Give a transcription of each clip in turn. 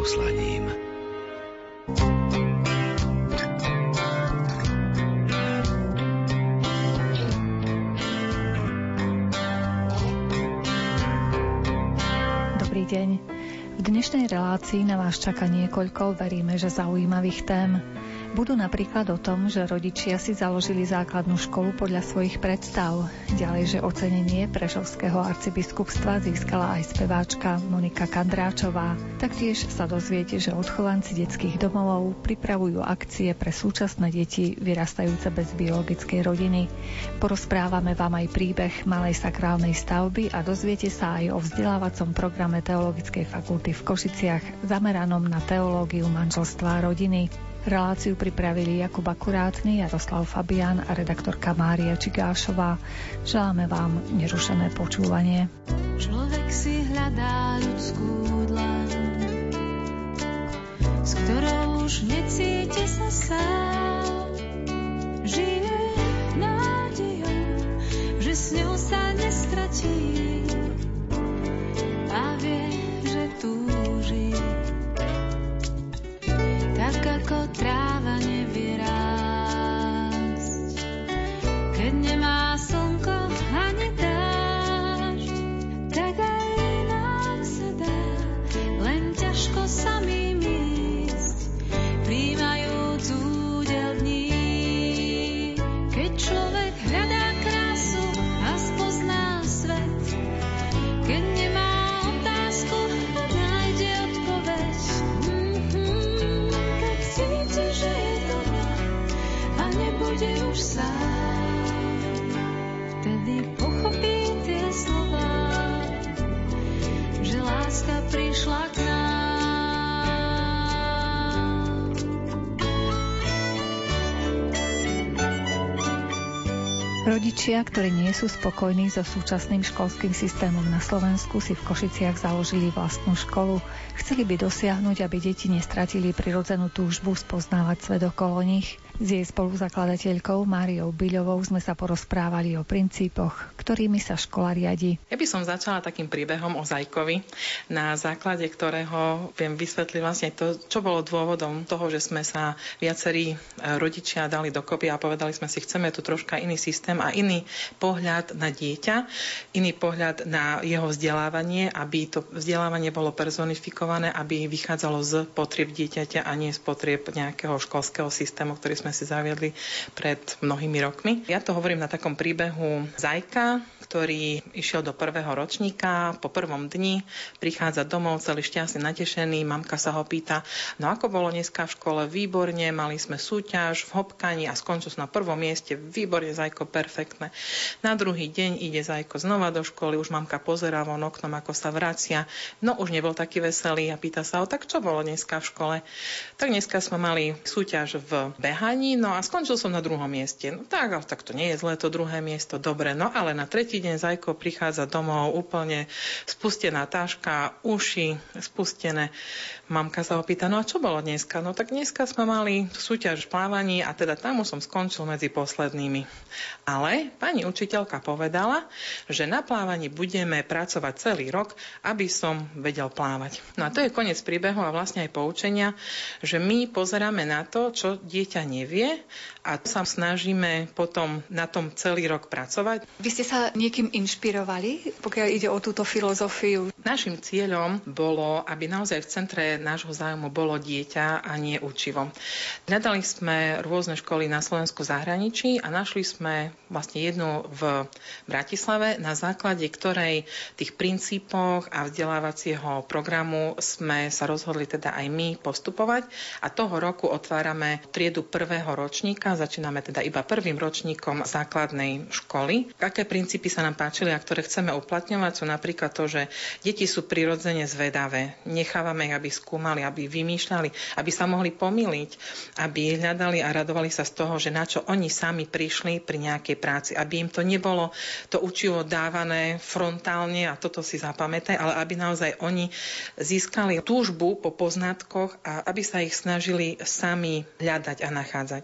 poslaním. Dobrý deň. V dnešnej relácii na vás čaká niekoľko, veríme, že zaujímavých tém. Budú napríklad o tom, že rodičia si založili základnú školu podľa svojich predstav. Ďalej, že ocenenie Prešovského arcibiskupstva získala aj speváčka Monika Kandráčová. Taktiež sa dozviete, že odchovanci detských domovov pripravujú akcie pre súčasné deti vyrastajúce bez biologickej rodiny. Porozprávame vám aj príbeh malej sakrálnej stavby a dozviete sa aj o vzdelávacom programe Teologickej fakulty v Košiciach zameranom na teológiu manželstva a rodiny. Reláciu pripravili Jakub Akurátny, Jaroslav Fabian a redaktorka Mária Čigášová. Želáme vám nerušené počúvanie. Človek si hľadá ľudskú dlaň, s ktorou už necíti sa sám. Žije nádejou, že s ňou sa nestratí a vie, že túži tak ako tráva nevie Rodičia, ktorí nie sú spokojní so súčasným školským systémom na Slovensku, si v Košiciach založili vlastnú školu. Chceli by dosiahnuť, aby deti nestratili prirodzenú túžbu spoznávať svet okolo nich. S jej spoluzakladateľkou Máriou Byľovou sme sa porozprávali o princípoch, ktorými sa škola riadi. Ja by som začala takým príbehom o Zajkovi, na základe ktorého viem vysvetliť vlastne to, čo bolo dôvodom toho, že sme sa viacerí e, rodičia dali dokopy a povedali sme si, chceme tu troška iný systém a iný pohľad na dieťa, iný pohľad na jeho vzdelávanie, aby to vzdelávanie bolo personifikované, aby vychádzalo z potrieb dieťaťa a nie z potrieb nejakého školského systému, ktorý sme si zaviedli pred mnohými rokmi. Ja to hovorím na takom príbehu Zajka, ktorý išiel do prvého ročníka, po prvom dni prichádza domov celý šťastný, natešený, mamka sa ho pýta, no ako bolo dneska v škole, výborne, mali sme súťaž v hopkaní a skončil som na prvom mieste, výborne, Zajko, perfektné. Na druhý deň ide Zajko znova do školy, už mamka pozerá von oknom, ako sa vracia, no už nebol taký veselý a pýta sa ho, tak čo bolo dneska v škole? Tak dneska sme mali súťaž v behaní, no a skončil som na druhom mieste. No tak, ale tak to nie je zlé, to druhé miesto, dobre. No ale na tretí deň Zajko prichádza domov úplne spustená táška, uši spustené. Mamka sa ho pýta, no a čo bolo dneska? No tak dneska sme mali súťaž v plávaní a teda tam som skončil medzi poslednými. Ale pani učiteľka povedala, že na plávaní budeme pracovať celý rok, aby som vedel plávať. No a to je koniec príbehu a vlastne aj poučenia, že my pozeráme na to, čo dieťa nevie a sa snažíme potom na tom celý rok pracovať. Vy ste sa niekým inšpirovali, pokiaľ ide o túto filozofiu? Našim cieľom bolo, aby naozaj v centre nášho zájmu bolo dieťa a nie učivo. Hľadali sme rôzne školy na Slovensku zahraničí a našli sme vlastne jednu v Bratislave, na základe ktorej tých princípoch a vzdelávacieho programu sme sa rozhodli teda aj my postupovať a toho roku otvárame triedu prvého ročníka, začíname teda iba prvým ročníkom základnej školy. Aké princípy sa nám páčili a ktoré chceme uplatňovať sú napríklad to, že deti sú prirodzene zvedavé. Nechávame ich, aby skúmali, aby vymýšľali, aby sa mohli pomýliť, aby hľadali a radovali sa z toho, že na čo oni sami prišli pri nejakej práci, aby im to nebolo to učivo dávané frontálne a toto si zapamätaj, ale aby naozaj oni získali túžbu po poznatkoch a aby sa ich snažili sami hľadať a nachádzať.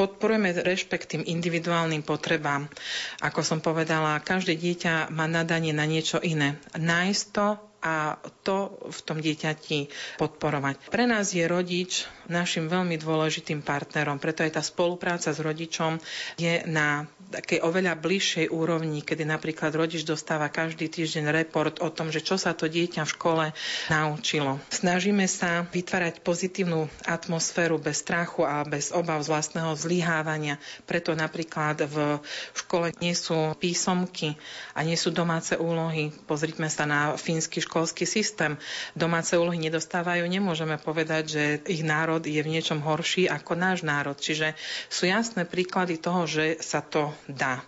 Podporujeme rešpekt tým individuálnym potrebám. Ako som povedala, každé dieťa má nadanie na niečo iné. Nájsť to a to v tom dieťati podporovať. Pre nás je rodič našim veľmi dôležitým partnerom, preto aj tá spolupráca s rodičom je na takej oveľa bližšej úrovni, kedy napríklad rodič dostáva každý týždeň report o tom, že čo sa to dieťa v škole naučilo. Snažíme sa vytvárať pozitívnu atmosféru bez strachu a bez obav z vlastného zlyhávania. Preto napríklad v škole nie sú písomky a nie sú domáce úlohy. Pozrime sa na fínsky školský systém. Domáce úlohy nedostávajú, nemôžeme povedať, že ich národ je v niečom horší ako náš národ. Čiže sú jasné príklady toho, že sa to dá.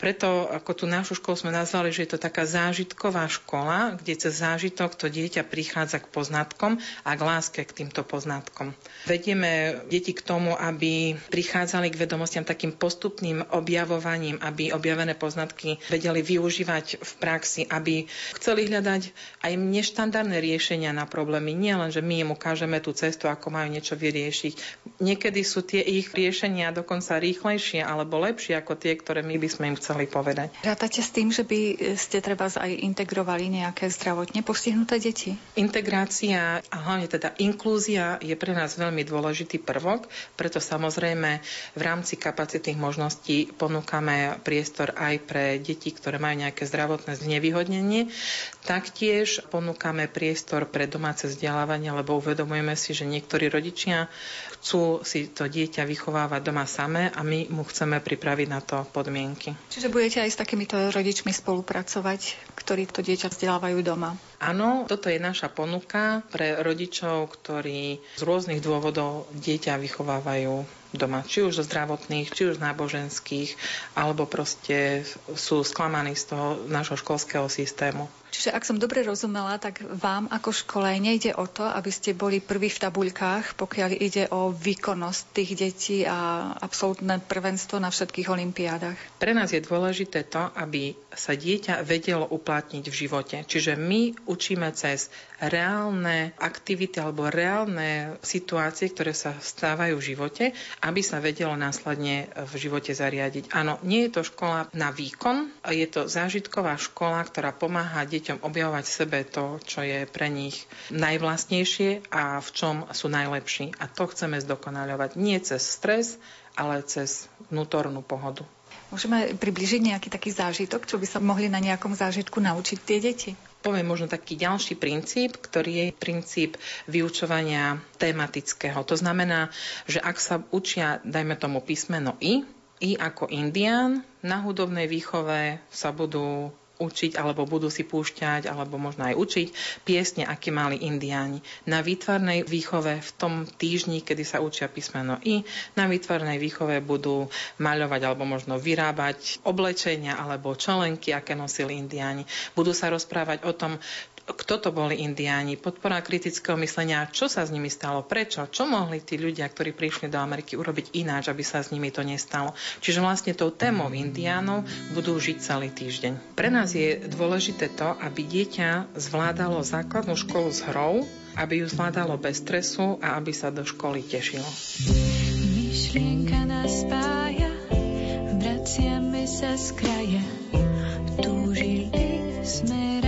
Preto ako tú našu školu sme nazvali, že je to taká zážitková škola, kde cez zážitok to dieťa prichádza k poznatkom a k láske k týmto poznatkom. Vedieme deti k tomu, aby prichádzali k vedomostiam takým postupným objavovaním, aby objavené poznatky vedeli využívať v praxi, aby chceli hľadať aj neštandardné riešenia na problémy. Nie len, že my im ukážeme tú cestu, ako majú niečo vyriešiť. Niekedy sú tie ich riešenia dokonca rýchlejšie alebo lepšie ako tie, ktoré my by sme im chceli povedať. Rátate s tým, že by ste treba aj integrovali nejaké zdravotne postihnuté deti? Integrácia a hlavne teda inklúzia je pre nás veľmi dôležitý prvok, preto samozrejme v rámci kapacitných možností ponúkame priestor aj pre deti, ktoré majú nejaké zdravotné znevýhodnenie. Taktiež ponúkame priestor pre domáce vzdelávanie, lebo uvedomujeme si, že niektorí rodičia chcú si to dieťa vychovávať doma samé a my mu chceme pripraviť na to podmienky. Čiže budete aj s takýmito rodičmi spolupracovať, ktorí to dieťa vzdelávajú doma? Áno, toto je naša ponuka pre rodičov, ktorí z rôznych dôvodov dieťa vychovávajú doma, či už zo zdravotných, či už náboženských, alebo proste sú sklamaní z toho nášho školského systému. Čiže ak som dobre rozumela, tak vám ako škole nejde o to, aby ste boli prví v tabuľkách, pokiaľ ide o výkonnosť tých detí a absolútne prvenstvo na všetkých olimpiádach. Pre nás je dôležité to, aby sa dieťa vedelo uplatniť v živote. Čiže my učíme cez reálne aktivity alebo reálne situácie, ktoré sa stávajú v živote, aby sa vedelo následne v živote zariadiť. Áno, nie je to škola na výkon, je to zážitková škola, ktorá pomáha deťom objavovať v sebe to, čo je pre nich najvlastnejšie a v čom sú najlepší. A to chceme zdokonaľovať nie cez stres, ale cez vnútornú pohodu. Môžeme približiť nejaký taký zážitok, čo by sa mohli na nejakom zážitku naučiť tie deti? Poviem možno taký ďalší princíp, ktorý je princíp vyučovania tematického. To znamená, že ak sa učia, dajme tomu písmeno I, I ako indián, na hudobnej výchove sa budú učiť, alebo budú si púšťať, alebo možno aj učiť piesne, aké mali indiáni. Na výtvarnej výchove v tom týždni, kedy sa učia písmeno I, na výtvarnej výchove budú maľovať alebo možno vyrábať oblečenia alebo čelenky, aké nosili indiáni. Budú sa rozprávať o tom, kto to boli indiáni, podpora kritického myslenia, čo sa s nimi stalo, prečo, čo mohli tí ľudia, ktorí prišli do Ameriky urobiť ináč, aby sa s nimi to nestalo. Čiže vlastne tou témou indiánov budú žiť celý týždeň. Pre nás je dôležité to, aby dieťa zvládalo základnú školu s hrou, aby ju zvládalo bez stresu a aby sa do školy tešilo. Myšlienka nás spája, vraciame sa z kraja, túžili sme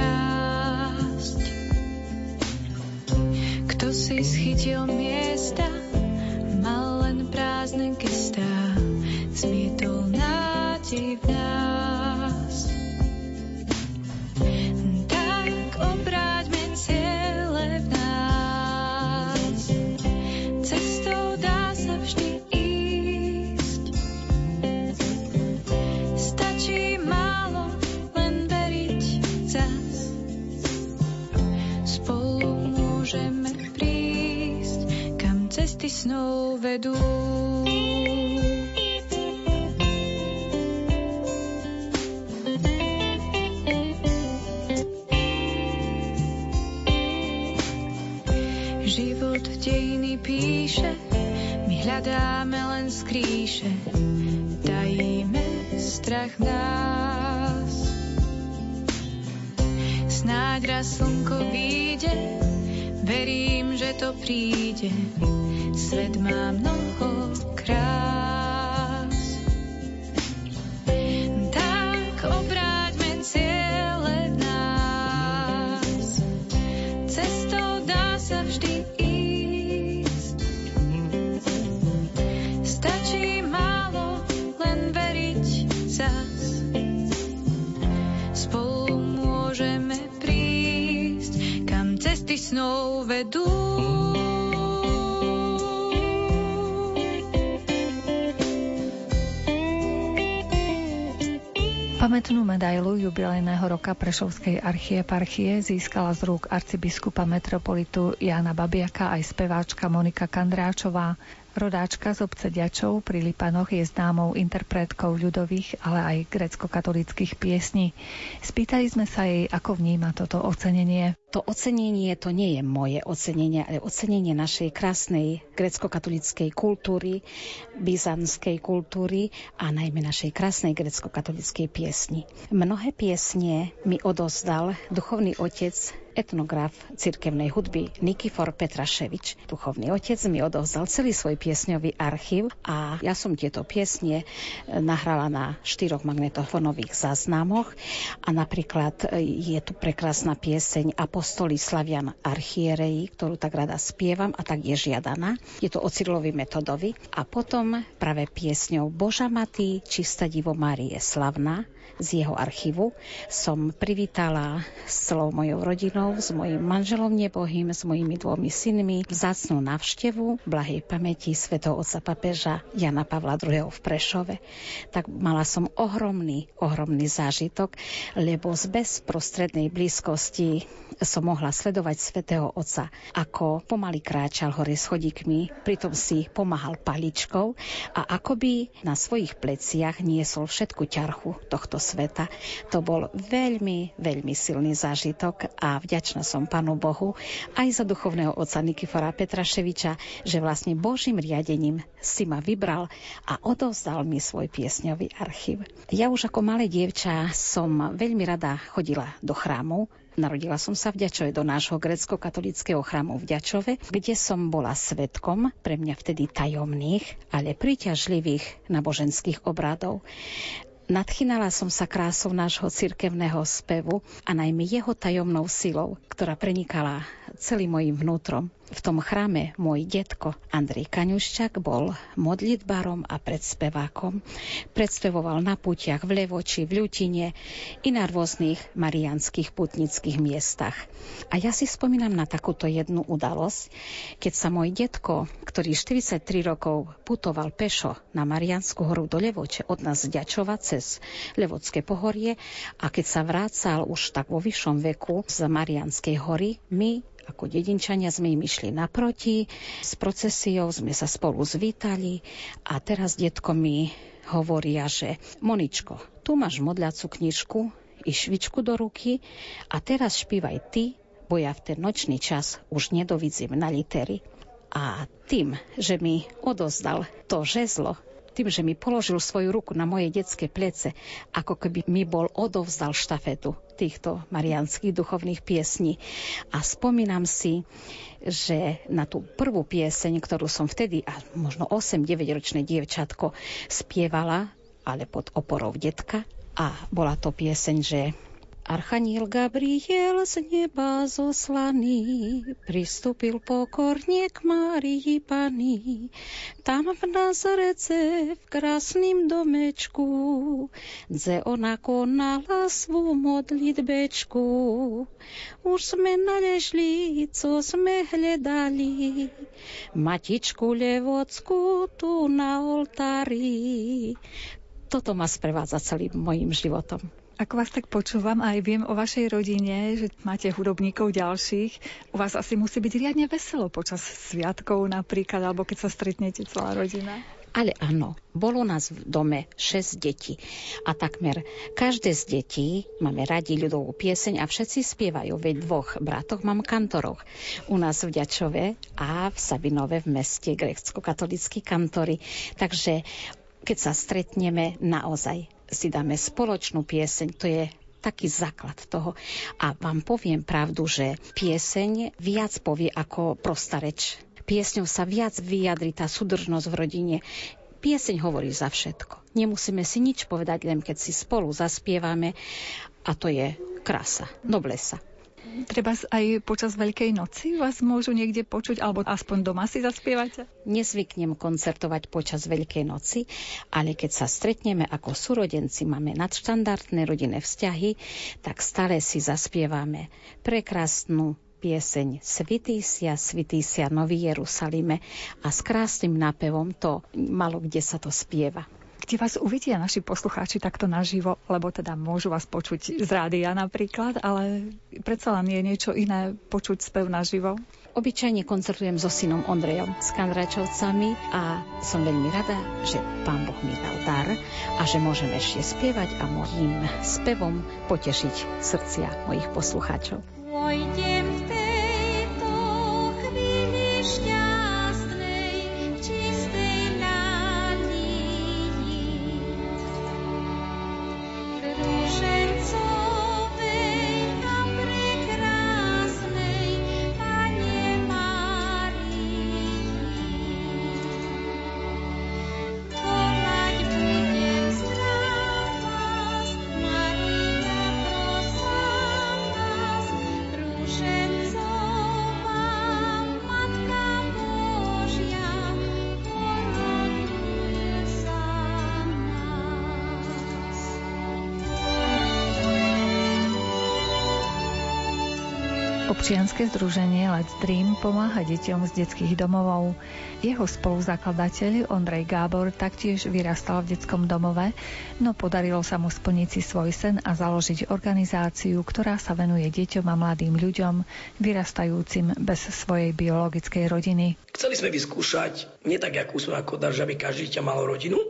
Kto si schytil miesta, mal len prázdne gestá, zmietol nádej v. snow vedú. Pamätnú medailu jubilejného roka Prešovskej archieparchie získala z rúk arcibiskupa metropolitu Jana Babiaka aj speváčka Monika Kandráčová. Rodáčka z obce Ďačov pri Lipanoch je známou interpretkou ľudových, ale aj grecko-katolických piesní. Spýtali sme sa jej, ako vníma toto ocenenie. To ocenenie to nie je moje ocenenie, ale ocenenie našej krásnej grecko-katolickej kultúry, byzantskej kultúry a najmä našej krásnej grecko-katolickej piesni. Mnohé piesne mi odozdal duchovný otec etnograf cirkevnej hudby Nikifor Petraševič. Duchovný otec mi odovzdal celý svoj piesňový archív a ja som tieto piesne eh, nahrala na štyroch magnetofónových záznamoch a napríklad eh, je tu prekrásna pieseň Apostoli Slavian Archiereji, ktorú tak rada spievam a tak je žiadaná. Je to o Cyrilovi metodovi a potom práve piesňou Boža Matý, čistá divo Márie Slavná, z jeho archívu som privítala s celou mojou rodinou, s mojim manželom nebohým, s mojimi dvomi synmi vzácnú návštevu blahej pamäti svätého otca papeža Jana Pavla II. v Prešove. Tak mala som ohromný, ohromný zážitok, lebo z bezprostrednej blízkosti som mohla sledovať svätého otca, ako pomaly kráčal hore schodíkmi, pritom si pomáhal paličkou a akoby na svojich pleciach niesol všetku ťarchu tohto sveta. To bol veľmi, veľmi silný zážitok a vďačná som Panu Bohu aj za duchovného otca Nikifora Petraševiča, že vlastne Božím riadením si ma vybral a odovzdal mi svoj piesňový archív. Ja už ako malé dievča som veľmi rada chodila do chrámu, Narodila som sa v Ďačove do nášho grecko-katolického chrámu v Ďačove, kde som bola svetkom, pre mňa vtedy tajomných, ale príťažlivých náboženských obradov. Nadchynala som sa krásou nášho cirkevného spevu a najmä jeho tajomnou silou, ktorá prenikala celým mojim vnútrom. V tom chráme môj detko Andrej Kaňuščak bol modlitbarom a predspevákom. Predspevoval na putiach v Levoči, v Ľutine i na rôznych marianských putnických miestach. A ja si spomínam na takúto jednu udalosť, keď sa môj detko, ktorý 43 rokov putoval pešo na Mariansku horu do Levoče od nás z cez Levocké pohorie a keď sa vrácal už tak vo vyššom veku z Marianskej hory, my ako dedinčania sme im išli naproti, s procesiou sme sa spolu zvítali a teraz detko mi hovoria, že Moničko, tu máš modľacu knižku i švičku do ruky a teraz špívaj ty, bo ja v ten nočný čas už nedovidzím na litery. A tým, že mi odozdal to žezlo, tým, že mi položil svoju ruku na moje detské plece, ako keby mi bol odovzdal štafetu týchto marianských duchovných piesní. A spomínam si, že na tú prvú pieseň, ktorú som vtedy, a možno 8-9 ročné dievčatko, spievala, ale pod oporou detka, a bola to pieseň, že Archaniel Gabriel z neba zoslaný pristúpil pokorne k Márii Pani. Tam v Nazarece v krásnym domečku, dze ona konala svú modlitbečku. Už sme naležli, co sme hľadali, matičku Levocku tu na oltári. Toto ma sprevádza celým mojim životom. Ako vás tak počúvam, aj viem o vašej rodine, že máte hudobníkov ďalších. U vás asi musí byť riadne veselo počas sviatkov napríklad, alebo keď sa stretnete celá rodina. Ale áno, bolo nás v dome 6 detí a takmer každé z detí máme radi ľudovú pieseň a všetci spievajú, veď dvoch bratoch mám kantorov. U nás v Ďačove a v Sabinove v meste grecko-katolícky kantory. Takže keď sa stretneme, naozaj si dáme spoločnú pieseň, to je taký základ toho. A vám poviem pravdu, že pieseň viac povie ako prostá reč. Piesňou sa viac vyjadri tá súdržnosť v rodine. Pieseň hovorí za všetko. Nemusíme si nič povedať, len keď si spolu zaspievame a to je krása, noblesa. Treba aj počas Veľkej noci vás môžu niekde počuť, alebo aspoň doma si zaspievate? Nezvyknem koncertovať počas Veľkej noci, ale keď sa stretneme ako súrodenci, máme nadštandardné rodinné vzťahy, tak stále si zaspievame prekrásnu pieseň Svitý sia, Svitý sia Nový Jerusalime a s krásnym nápevom to malo kde sa to spieva. Kde vás uvidia naši poslucháči takto naživo, lebo teda môžu vás počuť z rádia napríklad, ale predsa len je niečo iné počuť spev naživo? Obyčajne koncertujem so synom Ondrejom s Kandračovcami a som veľmi rada, že pán Boh mi dal dar a že môžem ešte spievať a môjim spevom potešiť srdcia mojich poslucháčov. Pôjdem Občianske združenie Let's Dream pomáha deťom z detských domovov. Jeho spoluzakladateľ Ondrej Gábor taktiež vyrastal v detskom domove, no podarilo sa mu splniť si svoj sen a založiť organizáciu, ktorá sa venuje deťom a mladým ľuďom, vyrastajúcim bez svojej biologickej rodiny. Chceli sme vyskúšať, nie tak, ako sme ako dar, že aby každý ťa mal rodinu,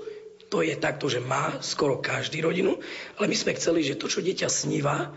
to je takto, že má skoro každý rodinu, ale my sme chceli, že to, čo dieťa sníva,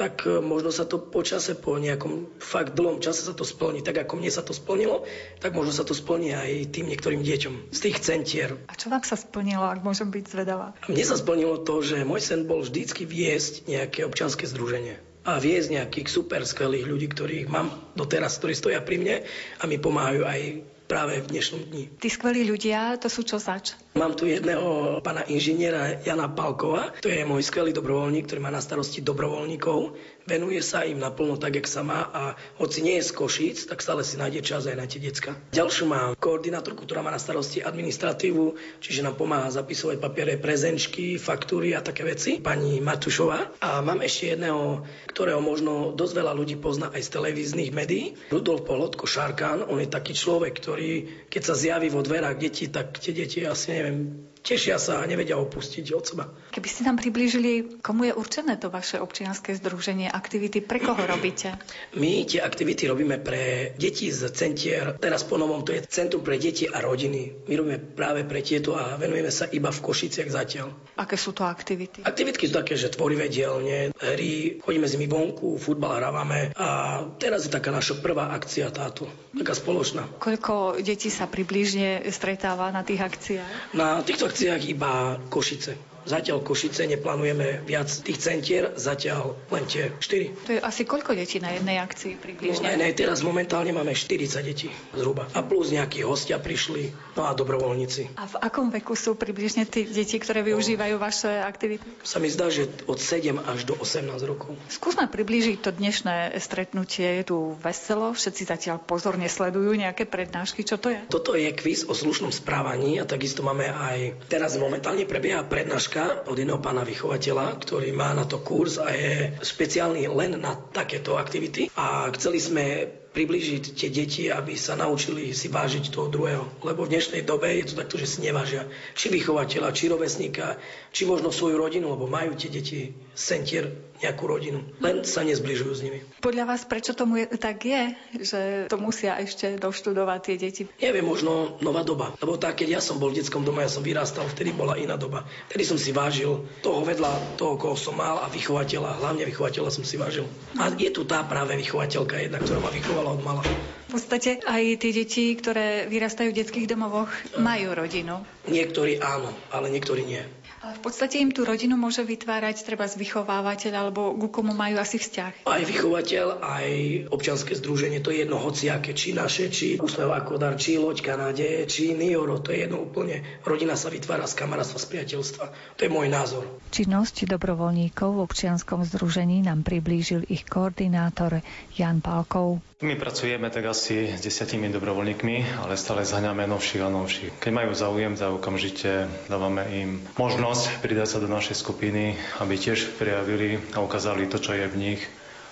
tak e, možno sa to počase po nejakom fakt dlhom čase sa to splní. Tak ako mne sa to splnilo, tak možno sa to splní aj tým niektorým deťom z tých centier. A čo vám sa splnilo, ak môžem byť zvedavá? A mne sa splnilo to, že môj sen bol vždycky viesť nejaké občanské združenie a viesť nejakých super skvelých ľudí, ktorých mám doteraz, ktorí stoja pri mne a mi pomáhajú aj práve v dnešnom dni. Tí skvelí ľudia, to sú čo zač? Mám tu jedného pána inžiniera Jana Palkova, to je môj skvelý dobrovoľník, ktorý má na starosti dobrovoľníkov venuje sa im naplno tak, jak sa má a hoci nie je z Košíc, tak stále si nájde čas aj na tie decka. Ďalšiu mám koordinátorku, ktorá má na starosti administratívu, čiže nám pomáha zapisovať papiere, prezenčky, faktúry a také veci, pani Matušová. A mám ešte jedného, ktorého možno dosť veľa ľudí pozná aj z televíznych médií. Rudolf Polotko Šarkán, on je taký človek, ktorý keď sa zjaví vo dverách detí, tak tie deti asi neviem, tešia sa a nevedia opustiť od seba. Keby ste nám priblížili, komu je určené to vaše občianske združenie, aktivity, pre koho robíte? My tie aktivity robíme pre deti z centier, teraz po novom to je Centrum pre deti a rodiny. My robíme práve pre tieto a venujeme sa iba v Košiciach zatiaľ. Aké sú to aktivity? Aktivitky sú také, že tvorivé dielne, hry, chodíme s nimi vonku, futbal hrávame a teraz je taká naša prvá akcia táto, taká spoločná. Koľko detí sa približne stretáva na tých akciách? Na týchto akciách iba Košice. Zatiaľ Košice neplánujeme viac tých centier, zatiaľ len tie 4. To je asi koľko detí na jednej akcii približne? No, ne, teraz momentálne máme 40 detí zhruba. A plus nejakí hostia prišli, no a dobrovoľníci. A v akom veku sú približne tí deti, ktoré využívajú vaše aktivity? Sa mi zdá, že od 7 až do 18 rokov. Skúsme priblížiť to dnešné stretnutie. Je tu veselo, všetci zatiaľ pozorne sledujú nejaké prednášky. Čo to je? Toto je kvíz o slušnom správaní a takisto máme aj teraz momentálne prebieha prednáška prednáška od jedného pána vychovateľa, ktorý má na to kurz a je špeciálny len na takéto aktivity. A chceli sme približiť tie deti, aby sa naučili si vážiť toho druhého. Lebo v dnešnej dobe je to takto, že si nevážia či vychovateľa, či rovesníka, či možno svoju rodinu, lebo majú tie deti sentier nejakú rodinu. Len sa nezbližujú s nimi. Podľa vás, prečo tomu je, tak je, že to musia ešte doštudovať tie deti? Neviem, možno nová doba. Lebo tak, keď ja som bol v detskom dome, ja som vyrastal, vtedy bola iná doba. Vtedy som si vážil toho vedľa toho, koho som mal a vychovateľa, hlavne vychovateľa som si vážil. A je tu tá práve vychovateľka jedna, ktorá ma vychovala od mala. V podstate aj tie deti, ktoré vyrastajú v detských domovoch, majú rodinu. Niektorí áno, ale niektorí nie. Ale v podstate im tú rodinu môže vytvárať treba z vychovávateľ, alebo ku komu majú asi vzťah. Aj vychovateľ, aj občanské združenie, to je jedno hociaké, či naše, či Úsmev dar, či Loďka nádeje, či Nioro, to je jedno úplne. Rodina sa vytvára z kamarátstva, z priateľstva. To je môj názor. Činnosť dobrovoľníkov v občianskom združení nám priblížil ich koordinátor Jan Palkov. My pracujeme tak asi s desiatimi dobrovoľníkmi, ale stále zhaňame novších a novších. Keď majú záujem, tak okamžite dávame im možnosť pridať sa do našej skupiny, aby tiež prijavili a ukázali to, čo je v nich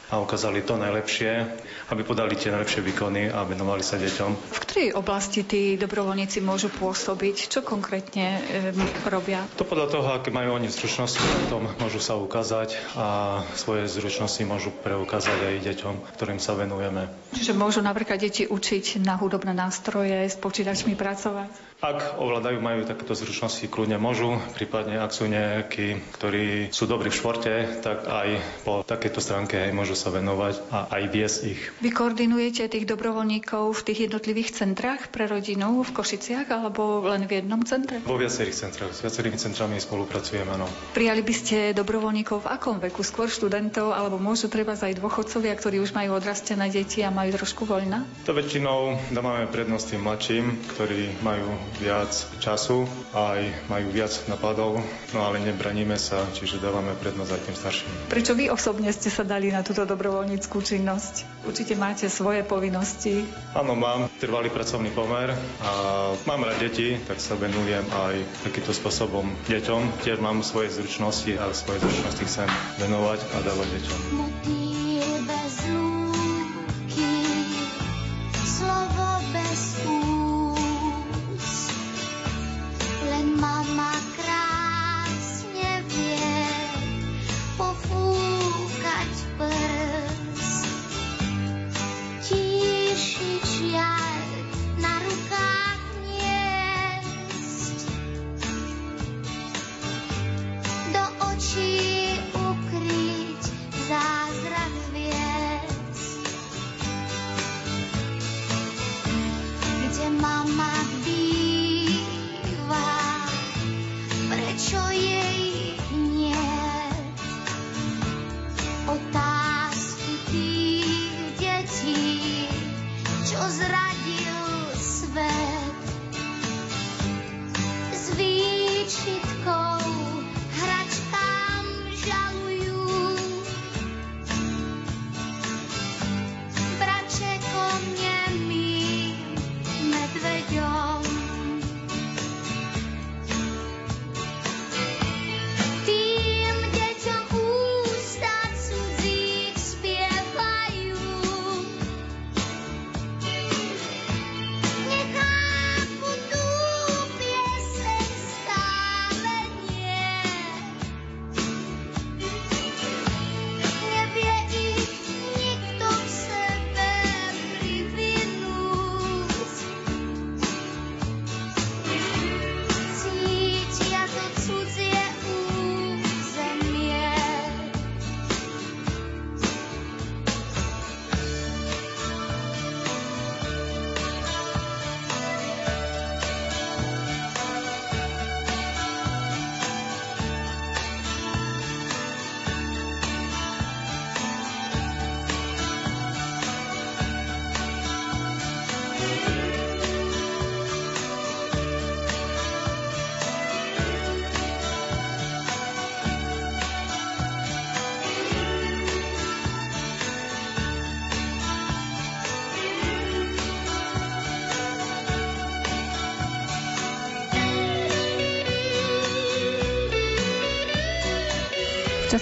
a ukázali to najlepšie, aby podali tie najlepšie výkony a venovali sa deťom. V ktorej oblasti tí dobrovoľníci môžu pôsobiť? Čo konkrétne e, robia? To podľa toho, aké majú oni zručnosti, potom môžu sa ukázať a svoje zručnosti môžu preukázať aj deťom, ktorým sa venujeme. Čiže môžu napríklad deti učiť na hudobné nástroje, s počítačmi pracovať? Ak ovládajú, majú takéto zručnosti, kľudne môžu, prípadne ak sú nejakí, ktorí sú dobrí v športe, tak aj po takejto stránke aj môžu sa venovať a aj viesť ich. Vy koordinujete tých dobrovoľníkov v tých jednotlivých centrách pre rodinu v Košiciach alebo len v jednom centre? Vo viacerých centrách, s viacerými centrami spolupracujeme, áno. Prijali by ste dobrovoľníkov v akom veku? Skôr študentov alebo môžu treba aj dôchodcovia, ktorí už majú odrastené deti a majú trošku voľna? To väčšinou dávame prednosti mladším, ktorí majú viac času a aj majú viac napadov, no ale nebraníme sa, čiže dávame prednosť aj tým starším. Prečo vy osobne ste sa dali na túto dobrovoľníckú činnosť? Určite máte svoje povinnosti. Áno, mám trvalý pracovný pomer a mám rád deti, tak sa venujem aj takýmto spôsobom deťom. Tiež mám svoje zručnosti a svoje zručnosti chcem venovať a dávať deťom. Motýl bez lúky, slovo bez úst, mama krásne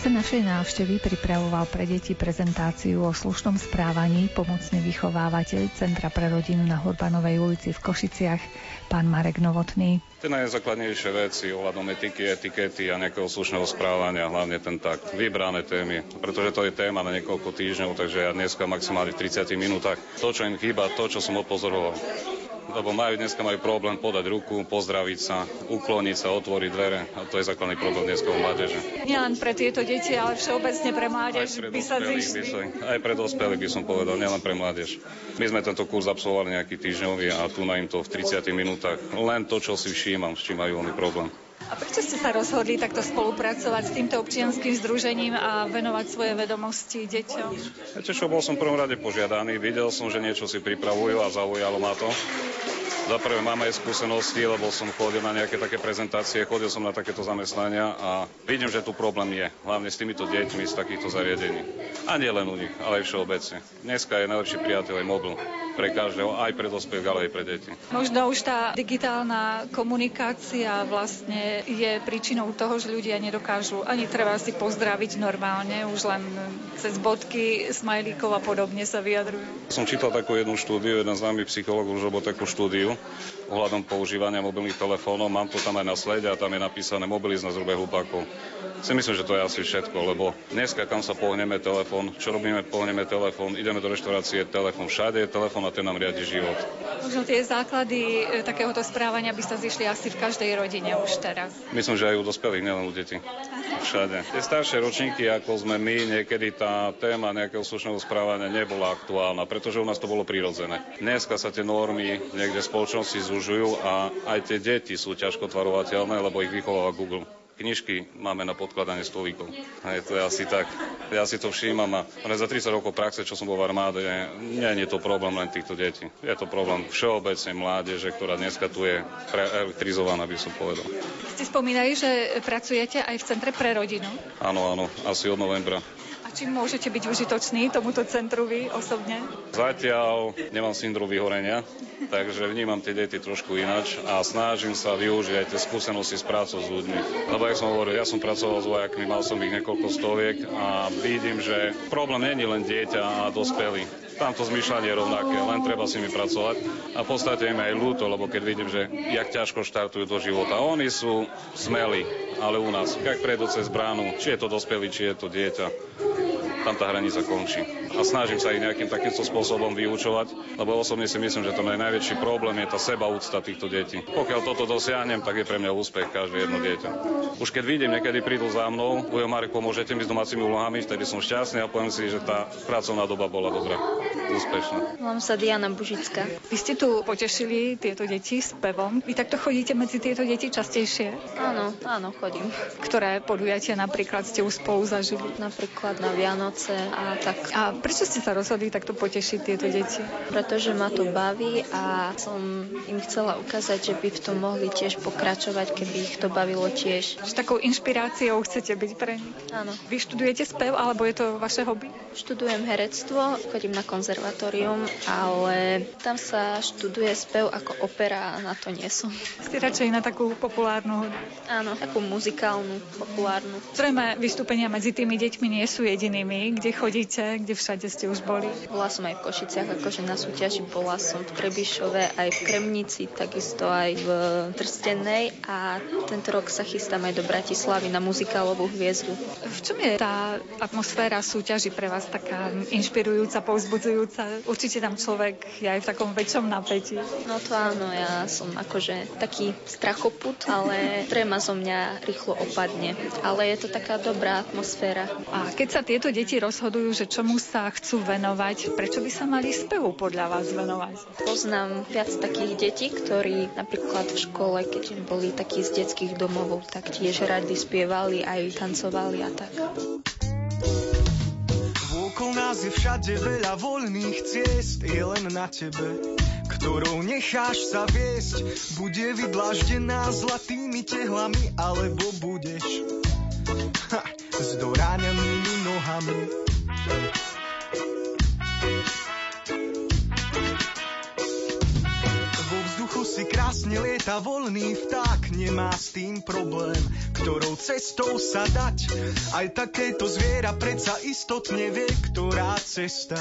čase našej návštevy pripravoval pre deti prezentáciu o slušnom správaní pomocný vychovávateľ Centra pre rodinu na Hurbanovej ulici v Košiciach, pán Marek Novotný. Tie najzákladnejšie veci ohľadom etiky, etikety a nejakého slušného správania, hlavne ten tak vybrané témy, pretože to je téma na niekoľko týždňov, takže ja dneska maximálne v 30 minútach to, čo im chýba, to, čo som odpozoroval. Lebo majú, dneska majú problém podať ruku, pozdraviť sa, ukloniť sa, otvoriť dvere. A to je základný problém dneska u mládeže. Nielen pre tieto deti, ale všeobecne pre Aj mládež pre by sa zišli. by sa- aj pre dospelých by som povedal, nielen pre mládež. My sme tento kurz absolvovali nejaký týždňový a tu na im to v 30 minútach. Len to, čo si všímam, s čím majú oni problém. A prečo ste sa rozhodli takto spolupracovať s týmto občianským združením a venovať svoje vedomosti deťom? Viete čo, bol som v prvom rade požiadaný, videl som, že niečo si pripravujú a zaujalo ma to. Za prvé mám aj skúsenosti, lebo som chodil na nejaké také prezentácie, chodil som na takéto zamestnania a vidím, že tu problém je. Hlavne s týmito deťmi z takýchto zariadení. A nie len u nich, ale aj všeobecne. Dneska je najlepší priateľ aj mobil. Pre každého, aj pre dospelých, ale aj pre deti. Možno už tá digitálna komunikácia vlastne je príčinou toho, že ľudia nedokážu ani treba si pozdraviť normálne, už len cez bodky, smajlíkov a podobne sa vyjadrujú. Som čítal takú jednu štúdiu, jeden známy psychológ už robil takú štúdiu ohľadom používania mobilných telefónov. Mám to tam aj na slede a tam je napísané mobilizna zrube hlupákov. Si myslím, že to je asi všetko, lebo dneska kam sa pohneme telefón, čo robíme, pohneme telefón, ideme do reštaurácie, telefón, všade je telefón a ten nám riadi život. Možno tie základy e, takéhoto správania by sa zišli asi v každej rodine už teraz. Myslím, že aj u dospelých, nielen u detí. Všade. Tie staršie ročníky, ako sme my, niekedy tá téma nejakého slušného správania nebola aktuálna, pretože u nás to bolo prirodzené. Dneska sa tie normy niekde v spoločnosti zužujú a aj tie deti sú ťažko tvarovateľné, lebo ich vychováva Google knižky máme na podkladanie stolíkov. Hej, to je asi tak. Ja si to všímam a za 30 rokov praxe, čo som bol v armáde, nie je to problém len týchto detí. Je to problém všeobecne mládeže, ktorá dneska tu je elektrizovaná, by som povedal. Ste spomínali, že pracujete aj v Centre pre rodinu? Áno, áno, asi od novembra. Čím môžete byť užitoční tomuto centru vy osobne? Zatiaľ nemám syndrom vyhorenia, takže vnímam tie deti trošku inač a snažím sa využiť aj tie skúsenosti s prácou s ľuďmi. Lebo, jak som hovoril, ja som pracoval s vojakmi, mal som ich niekoľko stoviek a vidím, že problém není len dieťa a dospelý. Tamto zmýšľanie je rovnaké, len treba s nimi pracovať. A v podstate im aj ľúto, lebo keď vidím, že jak ťažko štartujú do života. Oni sú smelí, ale u nás, jak prejdú cez bránu, či je to dospelý, či je to dieťa, tam tá hranica končí. A snažím sa ich nejakým takýmto spôsobom vyučovať, lebo osobne si myslím, že to je najväčší problém je tá sebaúcta týchto detí. Pokiaľ toto dosiahnem, tak je pre mňa úspech každé jedno dieťa. Už keď vidím, niekedy prídu za mnou, Ujo Marek, pomôžete mi s domácimi úlohami, vtedy som šťastný a poviem si, že tá pracovná doba bola dobrá, úspešná. Mám sa Diana Bužická. Vy ste tu potešili tieto deti s pevom. Vy takto chodíte medzi tieto deti častejšie? Áno, áno, chodím. Ktoré podujatia napríklad ste už spolu zažili? Napríklad na Vianoce a tak. A prečo ste sa rozhodli takto potešiť tieto deti? Pretože ma to baví a som im chcela ukázať, že by v tom mohli tiež pokračovať, keby ich to bavilo tiež. S takou inšpiráciou chcete byť pre nich? Áno. Vy študujete spev, alebo je to vaše hobby? Študujem herectvo, chodím na konzervatórium, ale tam sa študuje spev ako opera a na to nie som. Ste radšej na takú populárnu hudbu? Áno, takú muzikálnu, populárnu. Zrejme vystúpenia medzi tými deťmi nie sú jedinými. Kde chodíte? Kde všade ste už boli? Bola som aj v Košiciach, akože na súťaži bola som v Trebišove, aj v Kremnici, takisto aj v Trstenej a tento rok sa chystám aj do Bratislavy na muzikálovú hviezdu. V čom je tá atmosféra súťaži pre vás taká inšpirujúca, povzbudzujúca? Určite tam človek je aj v takom väčšom napätí. No to áno, ja som akože taký strachoput, ale tréma zo mňa rýchlo opadne. Ale je to taká dobrá atmosféra. A keď sa tieto deti rozhodujú, že čomu sa chcú venovať, prečo by sa mali spevu podľa vás venovať? Poznám viac takých detí, ktorí napríklad v škole, keď boli takí z detských domovov, tak tiež radi spievali, aj tancovali a tak. Vôkol nás je všade veľa voľných ciest, je len na tebe, ktorou necháš sa viesť. Bude vydlaždená zlatými tehlami, alebo budeš ha, s doráňanými nohami. Vo vzduchu si krásne lieta voľný vták, nemá s tým problém, ktorou cestou sa dať. Aj takéto zviera predsa istotne vie, ktorá cesta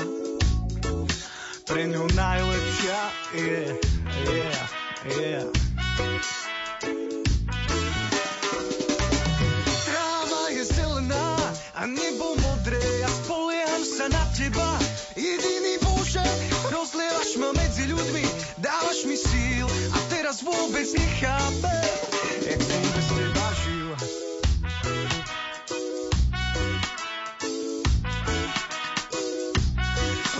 pre ňu najlepšia je, yeah, yeah. Tráva ma medzi ľuďmi, dávaš mi síl a teraz vôbec nechápem, jak som bez teba žil.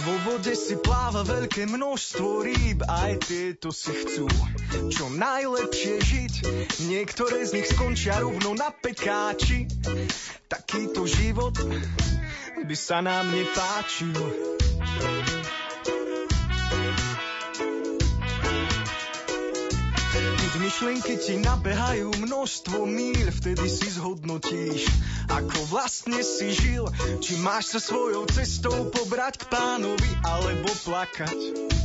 Vo vode si pláva veľké množstvo rýb, aj tieto si chcú čo najlepšie žiť. Niektoré z nich skončia rovno na pekáči. Takýto život by sa nám nepáčil. Myšlienky ti nabehajú množstvo míľ, vtedy si zhodnotíš, ako vlastne si žil. Či máš sa svojou cestou pobrať k pánovi, alebo plakať.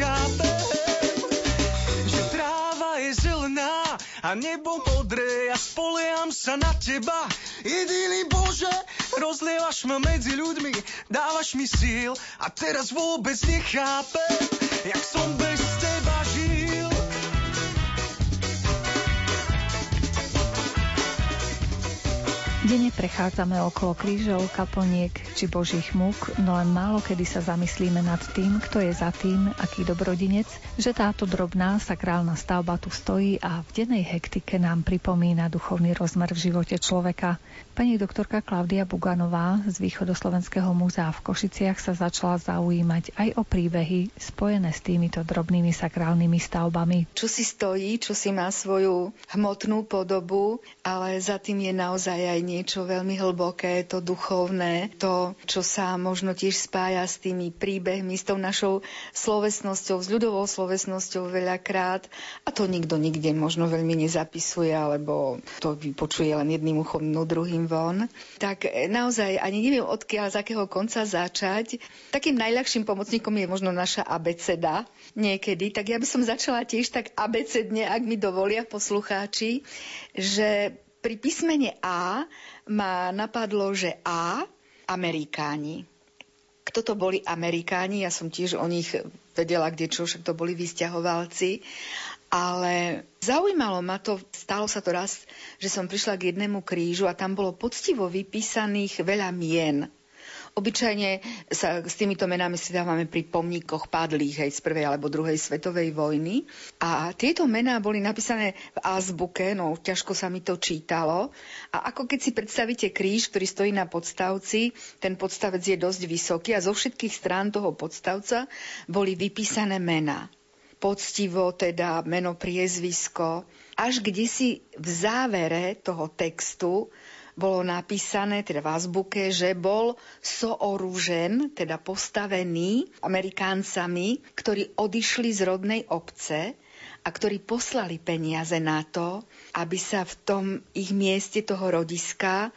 Nechápem, že tráva je zelená a nebo modré a spolieham sa na teba. Jediný Bože, rozlievaš ma medzi ľuďmi, dávaš mi síl a teraz vôbec nechápem, jak som bez teba žil. Denne prechádzame okolo krížov, kaplniek či božích múk, no len málo kedy sa zamyslíme nad tým, kto je za tým, aký dobrodinec, že táto drobná sakrálna stavba tu stojí a v dennej hektike nám pripomína duchovný rozmer v živote človeka. Pani doktorka Klaudia Buganová z Východoslovenského múzea v Košiciach sa začala zaujímať aj o príbehy spojené s týmito drobnými sakrálnymi stavbami. Čo si stojí, čo si má svoju hmotnú podobu, ale za tým je naozaj aj niečo veľmi hlboké, to duchovné, to, čo sa možno tiež spája s tými príbehmi, s tou našou slovesnosťou, s ľudovou slovesnosťou veľakrát. A to nikto nikde možno veľmi nezapisuje, alebo to vypočuje len jedným uchom, no druhým von. Tak naozaj ani neviem, odkiaľ, z akého konca začať. Takým najľahším pomocníkom je možno naša abeceda niekedy. Tak ja by som začala tiež tak abecedne, ak mi dovolia poslucháči, že pri písmene A ma napadlo, že A, Amerikáni. Kto to boli Amerikáni? Ja som tiež o nich vedela, kde čo, však to boli vysťahovalci. Ale zaujímalo ma to, stalo sa to raz, že som prišla k jednému krížu a tam bolo poctivo vypísaných veľa mien. Obyčajne sa s týmito menami stávame pri pomníkoch padlých hej, z prvej alebo druhej svetovej vojny. A tieto mená boli napísané v azbuke, no ťažko sa mi to čítalo. A ako keď si predstavíte kríž, ktorý stojí na podstavci, ten podstavec je dosť vysoký a zo všetkých strán toho podstavca boli vypísané mená poctivo, teda meno priezvisko, až kde si v závere toho textu bolo napísané, teda v azbuke, že bol sooružen, teda postavený Amerikáncami, ktorí odišli z rodnej obce a ktorí poslali peniaze na to, aby sa v tom ich mieste toho rodiska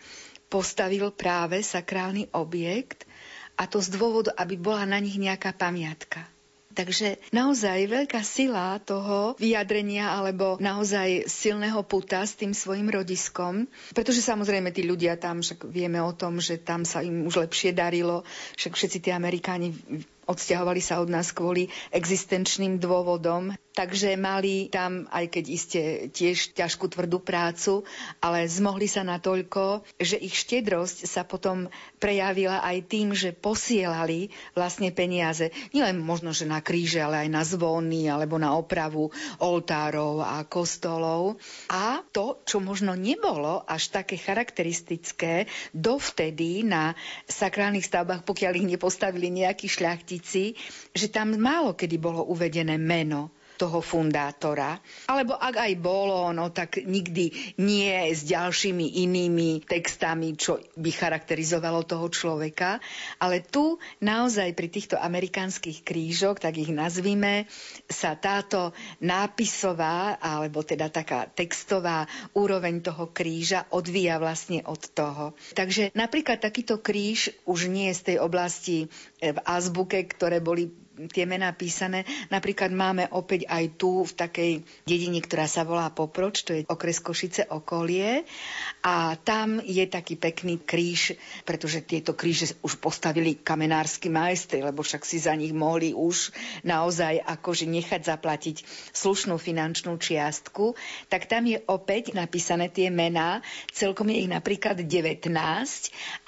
postavil práve sakrálny objekt a to z dôvodu, aby bola na nich nejaká pamiatka. Takže naozaj veľká sila toho vyjadrenia alebo naozaj silného puta s tým svojim rodiskom, pretože samozrejme tí ľudia tam, však vieme o tom, že tam sa im už lepšie darilo, však všetci tí Amerikáni odsťahovali sa od nás kvôli existenčným dôvodom, takže mali tam, aj keď iste tiež ťažkú tvrdú prácu, ale zmohli sa natoľko, že ich štedrosť sa potom prejavila aj tým, že posielali vlastne peniaze. Nielen možno, že na kríže, ale aj na zvony alebo na opravu oltárov a kostolov. A to, čo možno nebolo až také charakteristické dovtedy na sakrálnych stavbách, pokiaľ ich nepostavili nejakí šľachti politici, že tam málo kedy bolo uvedené meno toho fundátora. Alebo ak aj bolo, no tak nikdy nie s ďalšími inými textami, čo by charakterizovalo toho človeka. Ale tu naozaj pri týchto amerikánskych krížoch, tak ich nazvime, sa táto nápisová, alebo teda taká textová úroveň toho kríža odvíja vlastne od toho. Takže napríklad takýto kríž už nie je z tej oblasti v azbuke, ktoré boli tie mená písané. Napríklad máme opäť aj tu v takej dedine, ktorá sa volá Poproč, to je okres Košice okolie. A tam je taký pekný kríž, pretože tieto kríže už postavili kamenársky majstri, lebo však si za nich mohli už naozaj akože nechať zaplatiť slušnú finančnú čiastku. Tak tam je opäť napísané tie mená, celkom je ich napríklad 19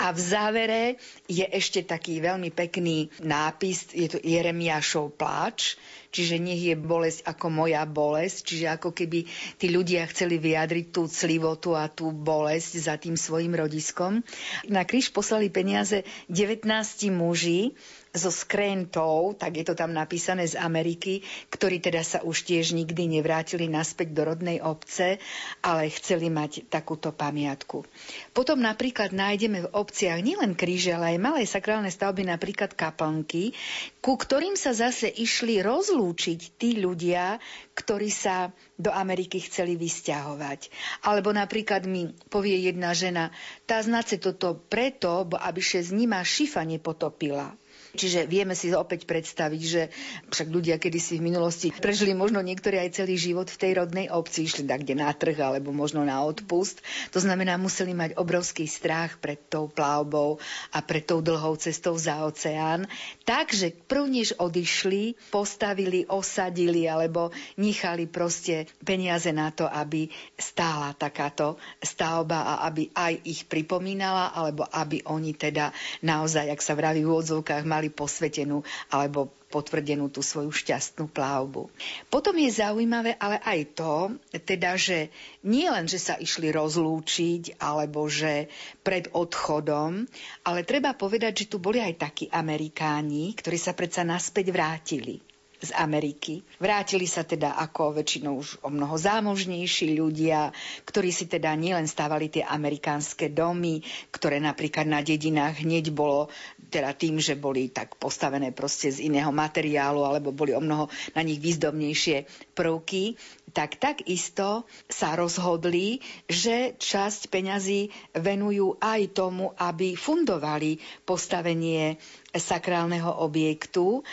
a v závere je ešte taký veľmi pekný nápis, je to Jerem Jeremiášov pláč, čiže nech je bolesť ako moja bolesť, čiže ako keby tí ľudia chceli vyjadriť tú clivotu a tú bolesť za tým svojim rodiskom. Na kríž poslali peniaze 19 muží, so skrentou, tak je to tam napísané z Ameriky, ktorí teda sa už tiež nikdy nevrátili naspäť do rodnej obce, ale chceli mať takúto pamiatku. Potom napríklad nájdeme v obciach nielen kríže, ale aj malé sakrálne stavby, napríklad kaplnky, ku ktorým sa zase išli rozlúčiť tí ľudia, ktorí sa do Ameriky chceli vysťahovať. Alebo napríklad mi povie jedna žena, tá znace toto preto, aby še z nima šifa nepotopila. Čiže vieme si opäť predstaviť, že však ľudia kedysi v minulosti prežili možno niektorí aj celý život v tej rodnej obci, išli tak kde na trh alebo možno na odpust. To znamená, museli mať obrovský strach pred tou plavbou a pred tou dlhou cestou za oceán. Takže prv odišli, postavili, osadili alebo nechali proste peniaze na to, aby stála takáto stavba a aby aj ich pripomínala, alebo aby oni teda naozaj, ak sa vraví v úvodzovkách, mali mali posvetenú alebo potvrdenú tú svoju šťastnú plavbu. Potom je zaujímavé ale aj to, teda, že nie len, že sa išli rozlúčiť, alebo že pred odchodom, ale treba povedať, že tu boli aj takí Amerikáni, ktorí sa predsa naspäť vrátili z Ameriky. Vrátili sa teda ako väčšinou už o mnoho zámožnejší ľudia, ktorí si teda nielen stávali tie amerikánske domy, ktoré napríklad na dedinách hneď bolo teda tým, že boli tak postavené proste z iného materiálu alebo boli o mnoho na nich výzdomnejšie prvky, tak takisto sa rozhodli, že časť peňazí venujú aj tomu, aby fundovali postavenie sakrálneho objektu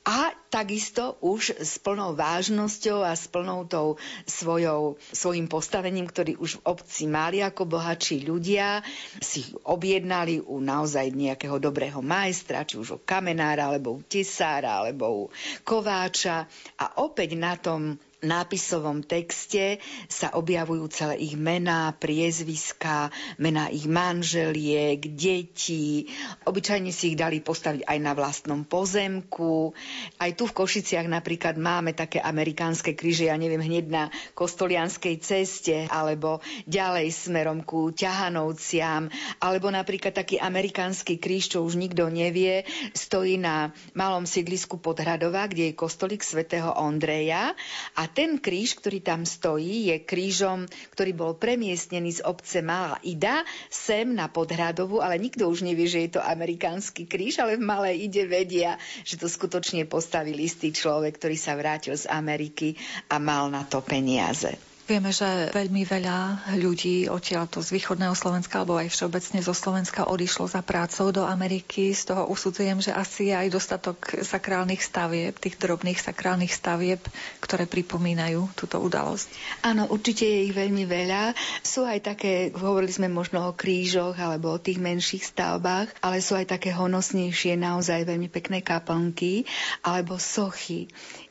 a takisto už s plnou vážnosťou a s plnou tou svojou, svojim postavením, ktorý už v obci mali ako bohatší ľudia, si objednali u naozaj nejakého dobrého majstra, či už u kamenára, alebo u tesára, alebo u kováča. A opäť na tom nápisovom texte sa objavujú celé ich mená, priezviská, mená ich manželiek, detí. Obyčajne si ich dali postaviť aj na vlastnom pozemku. Aj tu v Košiciach napríklad máme také amerikánske kríže, ja neviem, hneď na Kostolianskej ceste, alebo ďalej smerom ku Ťahanovciam, alebo napríklad taký amerikánsky kríž, čo už nikto nevie, stojí na malom sídlisku Podhradova, kde je kostolík svätého Ondreja a ten kríž, ktorý tam stojí, je krížom, ktorý bol premiestnený z obce Malá Ida sem na Podhradovu, ale nikto už nevie, že je to amerikánsky kríž, ale v Malej Ide vedia, že to skutočne postavil istý človek, ktorý sa vrátil z Ameriky a mal na to peniaze. Vieme, že veľmi veľa ľudí odtiaľto z východného Slovenska alebo aj všeobecne zo Slovenska odišlo za prácou do Ameriky. Z toho usudzujem, že asi je aj dostatok sakrálnych stavieb, tých drobných sakrálnych stavieb, ktoré pripomínajú túto udalosť. Áno, určite je ich veľmi veľa. Sú aj také, hovorili sme možno o krížoch alebo o tých menších stavbách, ale sú aj také honosnejšie, naozaj veľmi pekné kaplnky alebo sochy.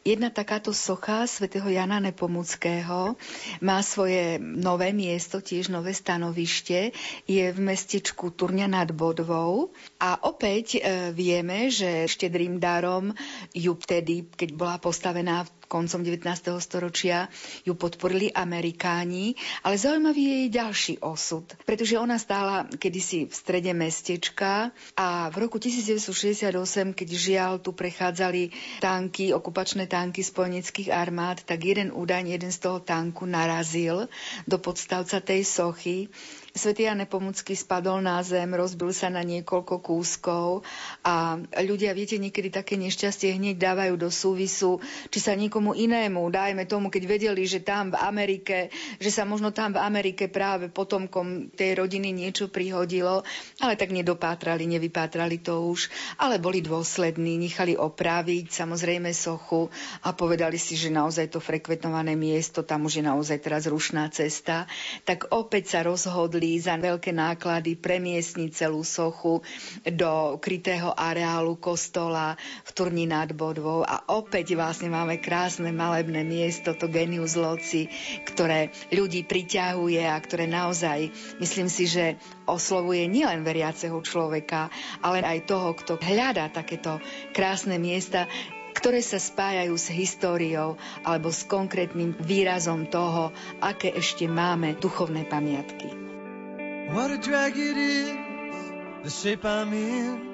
Jedna takáto socha svätého Jana Nepomuckého má svoje nové miesto, tiež nové stanovište. Je v mestečku Turňa nad Bodvou. A opäť e, vieme, že štedrým darom ju vtedy, keď bola postavená v koncom 19. storočia ju podporili Amerikáni, ale zaujímavý je jej ďalší osud, pretože ona stála kedysi v strede mestečka a v roku 1968, keď žiaľ tu prechádzali tanky, okupačné tanky spojeneckých armád, tak jeden údajne, jeden z toho tanku narazil do podstavca tej sochy Svetý Jan Nepomucký spadol na zem, rozbil sa na niekoľko kúskov a ľudia, viete, niekedy také nešťastie hneď dávajú do súvisu, či sa nikomu inému, dajme tomu, keď vedeli, že tam v Amerike, že sa možno tam v Amerike práve potomkom tej rodiny niečo prihodilo, ale tak nedopátrali, nevypátrali to už, ale boli dôslední, nechali opraviť samozrejme sochu a povedali si, že naozaj to frekventované miesto, tam už je naozaj teraz rušná cesta, tak opäť sa rozhodli rozhodli za veľké náklady premiesniť celú sochu do krytého areálu kostola v Turni nad Bodvou a opäť vlastne máme krásne malebné miesto, to Genius Loci, ktoré ľudí priťahuje a ktoré naozaj, myslím si, že oslovuje nielen veriaceho človeka, ale aj toho, kto hľadá takéto krásne miesta, ktoré sa spájajú s históriou alebo s konkrétnym výrazom toho, aké ešte máme duchovné pamiatky. What a drag it is, the shape I'm in.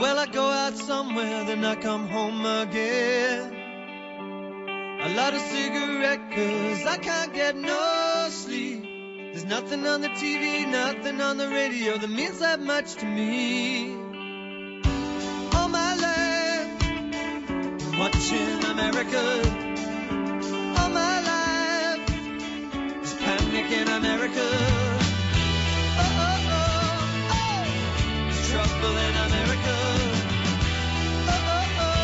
Well, I go out somewhere, then I come home again. I light a cigarette cause I can't get no sleep. There's nothing on the TV, nothing on the radio that means that much to me. All my life, watching America making America. Oh, oh, oh, oh. Trouble in America. Oh, oh, oh,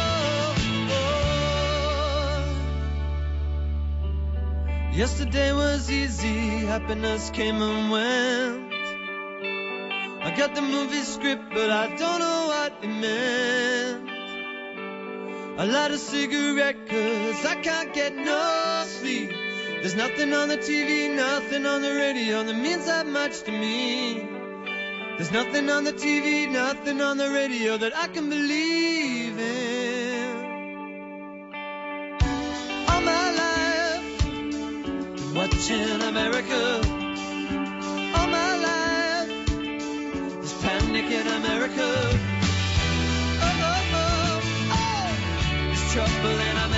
oh, Yesterday was easy, happiness came and went. I got the movie script, but I don't know what it meant. I light a cigarette, cause I can't get no sleep. There's nothing on the TV, nothing on the radio that means that much to me. There's nothing on the TV, nothing on the radio that I can believe in. All my life, watching America. All my life, there's panic in America. Oh, oh, oh, oh, there's trouble in America.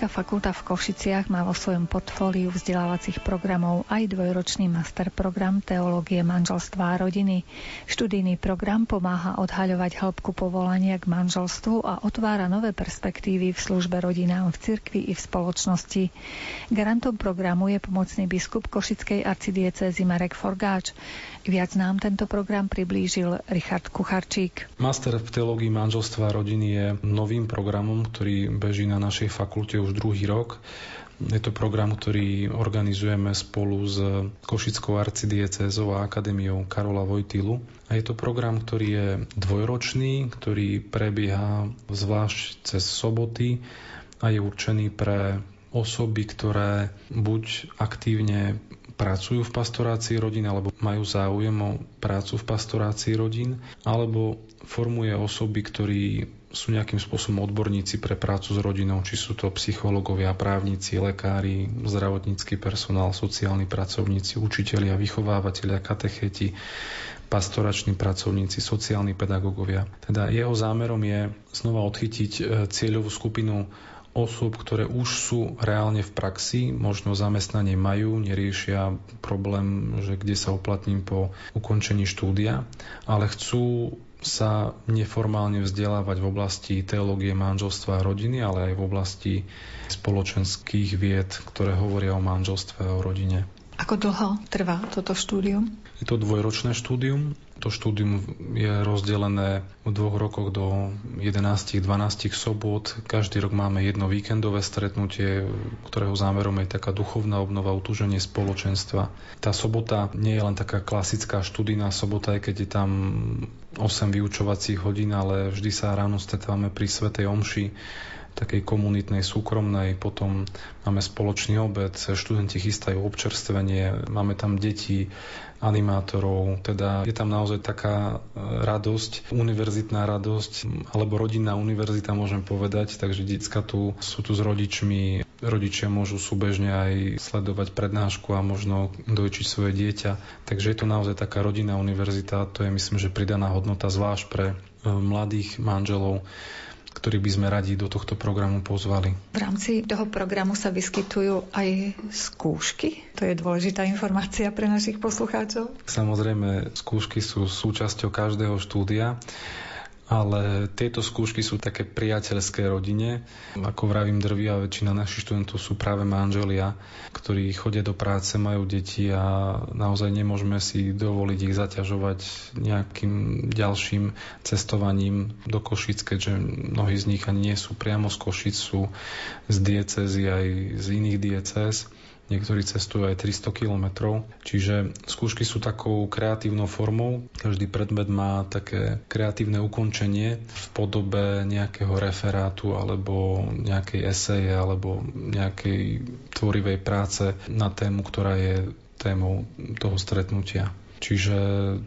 Teologická fakulta v Košiciach má vo svojom portfóliu vzdelávacích programov aj dvojročný master program Teológie manželstva a rodiny. Študijný program pomáha odhaľovať hĺbku povolania k manželstvu a otvára nové perspektívy v službe rodinám v cirkvi i v spoločnosti. Garantom programu je pomocný biskup Košickej arcidiecézy Marek Forgáč. Viac nám tento program priblížil Richard Kucharčík. Master v teológii manželstva a rodiny je novým programom, ktorý beží na našej fakulte už druhý rok. Je to program, ktorý organizujeme spolu s Košickou arcidiecézou a akadémiou Karola Vojtilu. A je to program, ktorý je dvojročný, ktorý prebieha zvlášť cez soboty a je určený pre osoby, ktoré buď aktívne pracujú v pastorácii rodín alebo majú záujem o prácu v pastorácii rodín, alebo formuje osoby, ktorí sú nejakým spôsobom odborníci pre prácu s rodinou, či sú to psychológovia, právnici, lekári, zdravotnícky personál, sociálni pracovníci, učitelia, vychovávateľia, katecheti, pastorační pracovníci, sociálni pedagógovia. Teda jeho zámerom je znova odchytiť e, cieľovú skupinu osôb, ktoré už sú reálne v praxi, možno zamestnanie majú, neriešia problém, že kde sa uplatním po ukončení štúdia, ale chcú sa neformálne vzdelávať v oblasti teológie manželstva a rodiny, ale aj v oblasti spoločenských vied, ktoré hovoria o manželstve a o rodine. Ako dlho trvá toto štúdium? Je to dvojročné štúdium. To štúdium je rozdelené v dvoch rokoch do 11-12 sobot. Každý rok máme jedno víkendové stretnutie, ktorého zámerom je taká duchovná obnova, utúženie spoločenstva. Tá sobota nie je len taká klasická študijná sobota, aj keď je tam 8 vyučovacích hodín, ale vždy sa ráno stretávame pri Svetej Omši takej komunitnej, súkromnej, potom máme spoločný obed, študenti chystajú občerstvenie, máme tam deti, animátorov, teda je tam naozaj taká e, radosť, univerzitná radosť, alebo rodinná univerzita môžem povedať, takže detská tu sú tu s rodičmi, rodičia môžu súbežne aj sledovať prednášku a možno dojčiť svoje dieťa. Takže je to naozaj taká rodinná univerzita, to je myslím, že pridaná hodnota zvlášť pre e, mladých manželov, ktorých by sme radi do tohto programu pozvali. V rámci toho programu sa vyskytujú aj skúšky. To je dôležitá informácia pre našich poslucháčov. Samozrejme, skúšky sú súčasťou každého štúdia ale tieto skúšky sú také priateľské rodine. Ako vravím, drvia väčšina našich študentov sú práve manželia, ktorí chodia do práce, majú deti a naozaj nemôžeme si dovoliť ich zaťažovať nejakým ďalším cestovaním do Košic, keďže mnohí z nich ani nie sú priamo z Košic, sú z diecezy aj z iných diecéz niektorí cestujú aj 300 kilometrov. Čiže skúšky sú takou kreatívnou formou. Každý predmet má také kreatívne ukončenie v podobe nejakého referátu alebo nejakej eseje alebo nejakej tvorivej práce na tému, ktorá je témou toho stretnutia. Čiže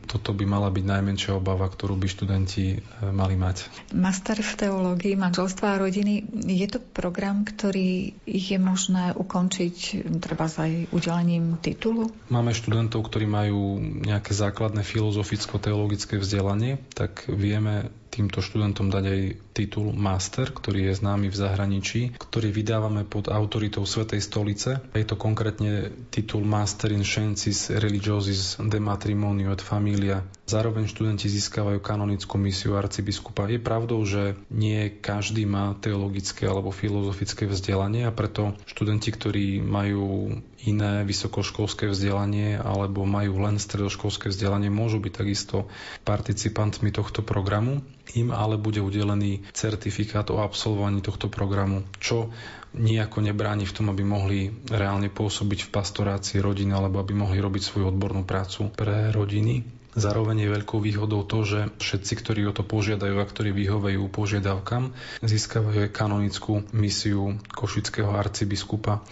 toto by mala byť najmenšia obava, ktorú by študenti e, mali mať. Master v teológii manželstva a rodiny, je to program, ktorý je možné ukončiť treba aj udelením titulu? Máme študentov, ktorí majú nejaké základné filozoficko-teologické vzdelanie, tak vieme týmto študentom dať aj titul Master, ktorý je známy v zahraničí, ktorý vydávame pod autoritou Svetej stolice. Je to konkrétne titul Master in Sciences Religiosis de Matrimonio et Familia. Zároveň študenti získavajú kanonickú misiu arcibiskupa. Je pravdou, že nie každý má teologické alebo filozofické vzdelanie a preto študenti, ktorí majú iné vysokoškolské vzdelanie alebo majú len stredoškolské vzdelanie, môžu byť takisto participantmi tohto programu. Im ale bude udelený certifikát o absolvovaní tohto programu, čo nejako nebráni v tom, aby mohli reálne pôsobiť v pastorácii rodiny alebo aby mohli robiť svoju odbornú prácu pre rodiny. Zároveň je veľkou výhodou to, že všetci, ktorí o to požiadajú a ktorí vyhovejú požiadavkám, získavajú aj kanonickú misiu košického arcibiskupa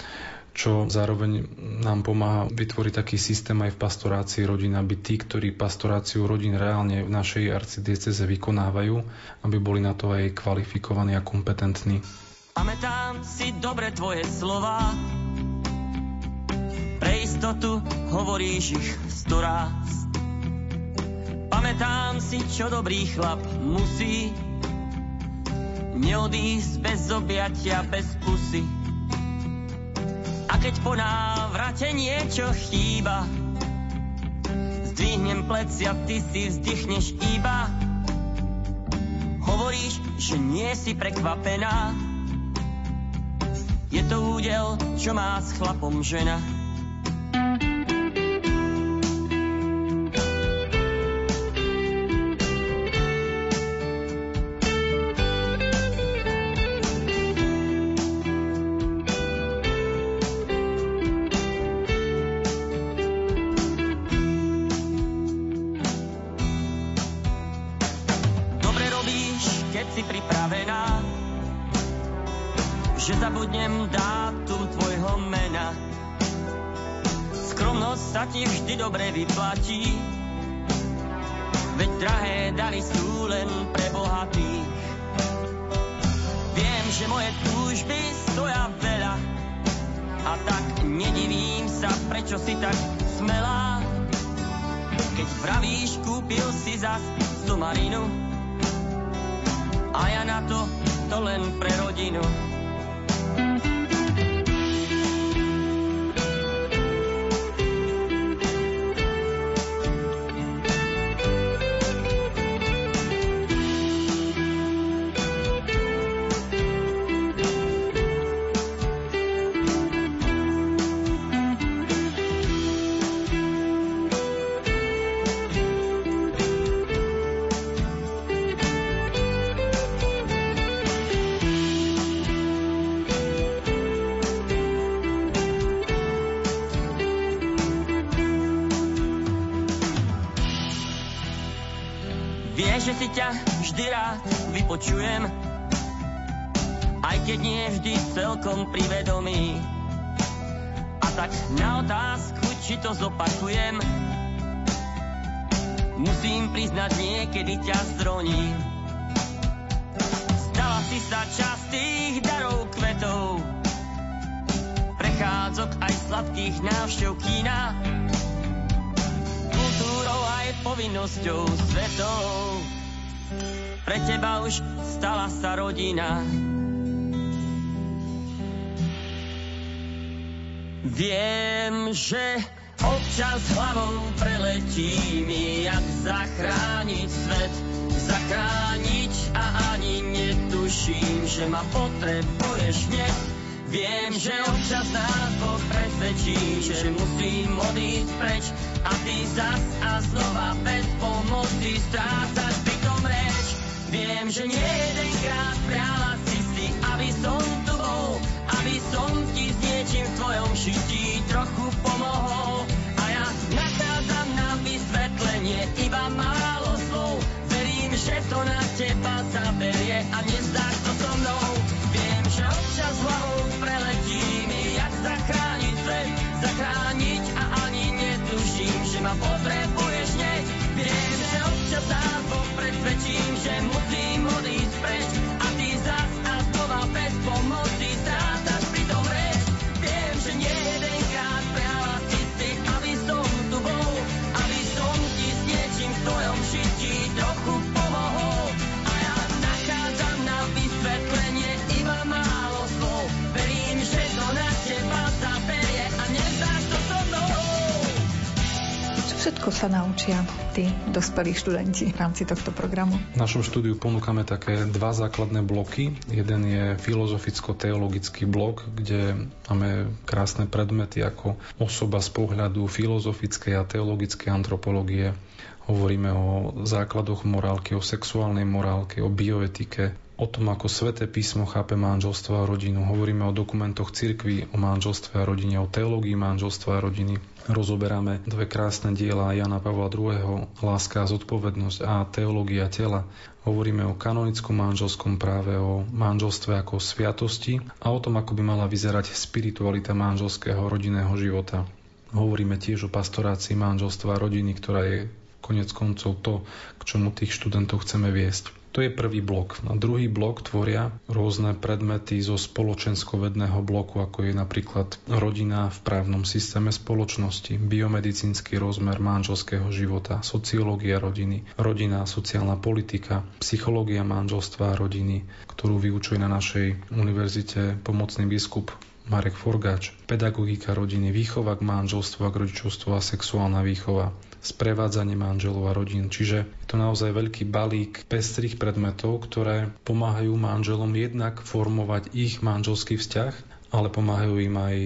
čo zároveň nám pomáha vytvoriť taký systém aj v pastorácii rodín, aby tí, ktorí pastoráciu rodín reálne v našej arcidieceze vykonávajú, aby boli na to aj kvalifikovaní a kompetentní. Pamätám si dobre tvoje slova, pre istotu hovoríš ich sto raz. Pamätám si, čo dobrý chlap musí, neodísť bez objatia, bez pusy a keď po návrate niečo chýba, zdvihnem plecia, ty si vzdychneš iba. Hovoríš, že nie si prekvapená, je to údel, čo má s chlapom žena. Dobre vyplatí. Veď drahé dary sú len pre bohatých. Viem, že moje túžby stoja veľa a tak nedivím sa, prečo si tak smelá. Keď vravíš, kúpil si zas marinu a ja na to, to len pre rodinu. Počujem, aj keď nie vždy celkom privedomý. A tak na otázku, či to zopakujem, musím priznať, niekedy ťa zroním. Stala si sa časť tých darov kvetov, prechádzok aj sladkých návštev kína, kultúrou aj povinnosťou svetov pre teba už stala sa rodina. Viem, že občas hlavou preletí mi, jak zachrániť svet, zachrániť a ani netuším, že ma potrebuješ hneď. Viem, že občas nás Boh presvedčí, že musím odísť preč a ty zas a znova bez pomoci strácaš Viem, že nie jedenkrát priala si si, aby som tu bol, aby som ti s niečím v tvojom šití trochu pomohol. A ja nachádzam na vysvetlenie iba málo slov. Verím, že to na teba zaberie a nezdáš to so mnou. Viem, že občas hlavou preletí mi, jak zachrániť svet, zachrániť a ani netuším, že ma potrebuješ hneď. Viem, že občas sám presvedčím, že musím všetko sa naučia tí dospelí študenti v rámci tohto programu? V našom štúdiu ponúkame také dva základné bloky. Jeden je filozoficko-teologický blok, kde máme krásne predmety ako osoba z pohľadu filozofickej a teologickej antropológie. Hovoríme o základoch morálky, o sexuálnej morálke, o bioetike, o tom, ako sveté písmo chápe manželstvo a rodinu. Hovoríme o dokumentoch cirkvi, o manželstve a rodine, o teológii manželstva a rodiny. Rozoberáme dve krásne diela Jana Pavla II. Láska a zodpovednosť a teológia tela. Hovoríme o kanonickom manželskom práve, o manželstve ako sviatosti a o tom, ako by mala vyzerať spiritualita manželského rodinného života. Hovoríme tiež o pastorácii manželstva a rodiny, ktorá je konec koncov to, k čomu tých študentov chceme viesť. To je prvý blok. A druhý blok tvoria rôzne predmety zo spoločenskovedného bloku, ako je napríklad rodina v právnom systéme spoločnosti, biomedicínsky rozmer manželského života, sociológia rodiny, rodina sociálna politika, psychológia manželstva a rodiny, ktorú vyučuje na našej univerzite pomocný biskup Marek Forgáč, pedagogika rodiny, výchova k manželstvu a k rodičovstvu a sexuálna výchova, sprevádzanie manželov a rodín. Čiže je to naozaj veľký balík pestrých predmetov, ktoré pomáhajú manželom jednak formovať ich manželský vzťah, ale pomáhajú im aj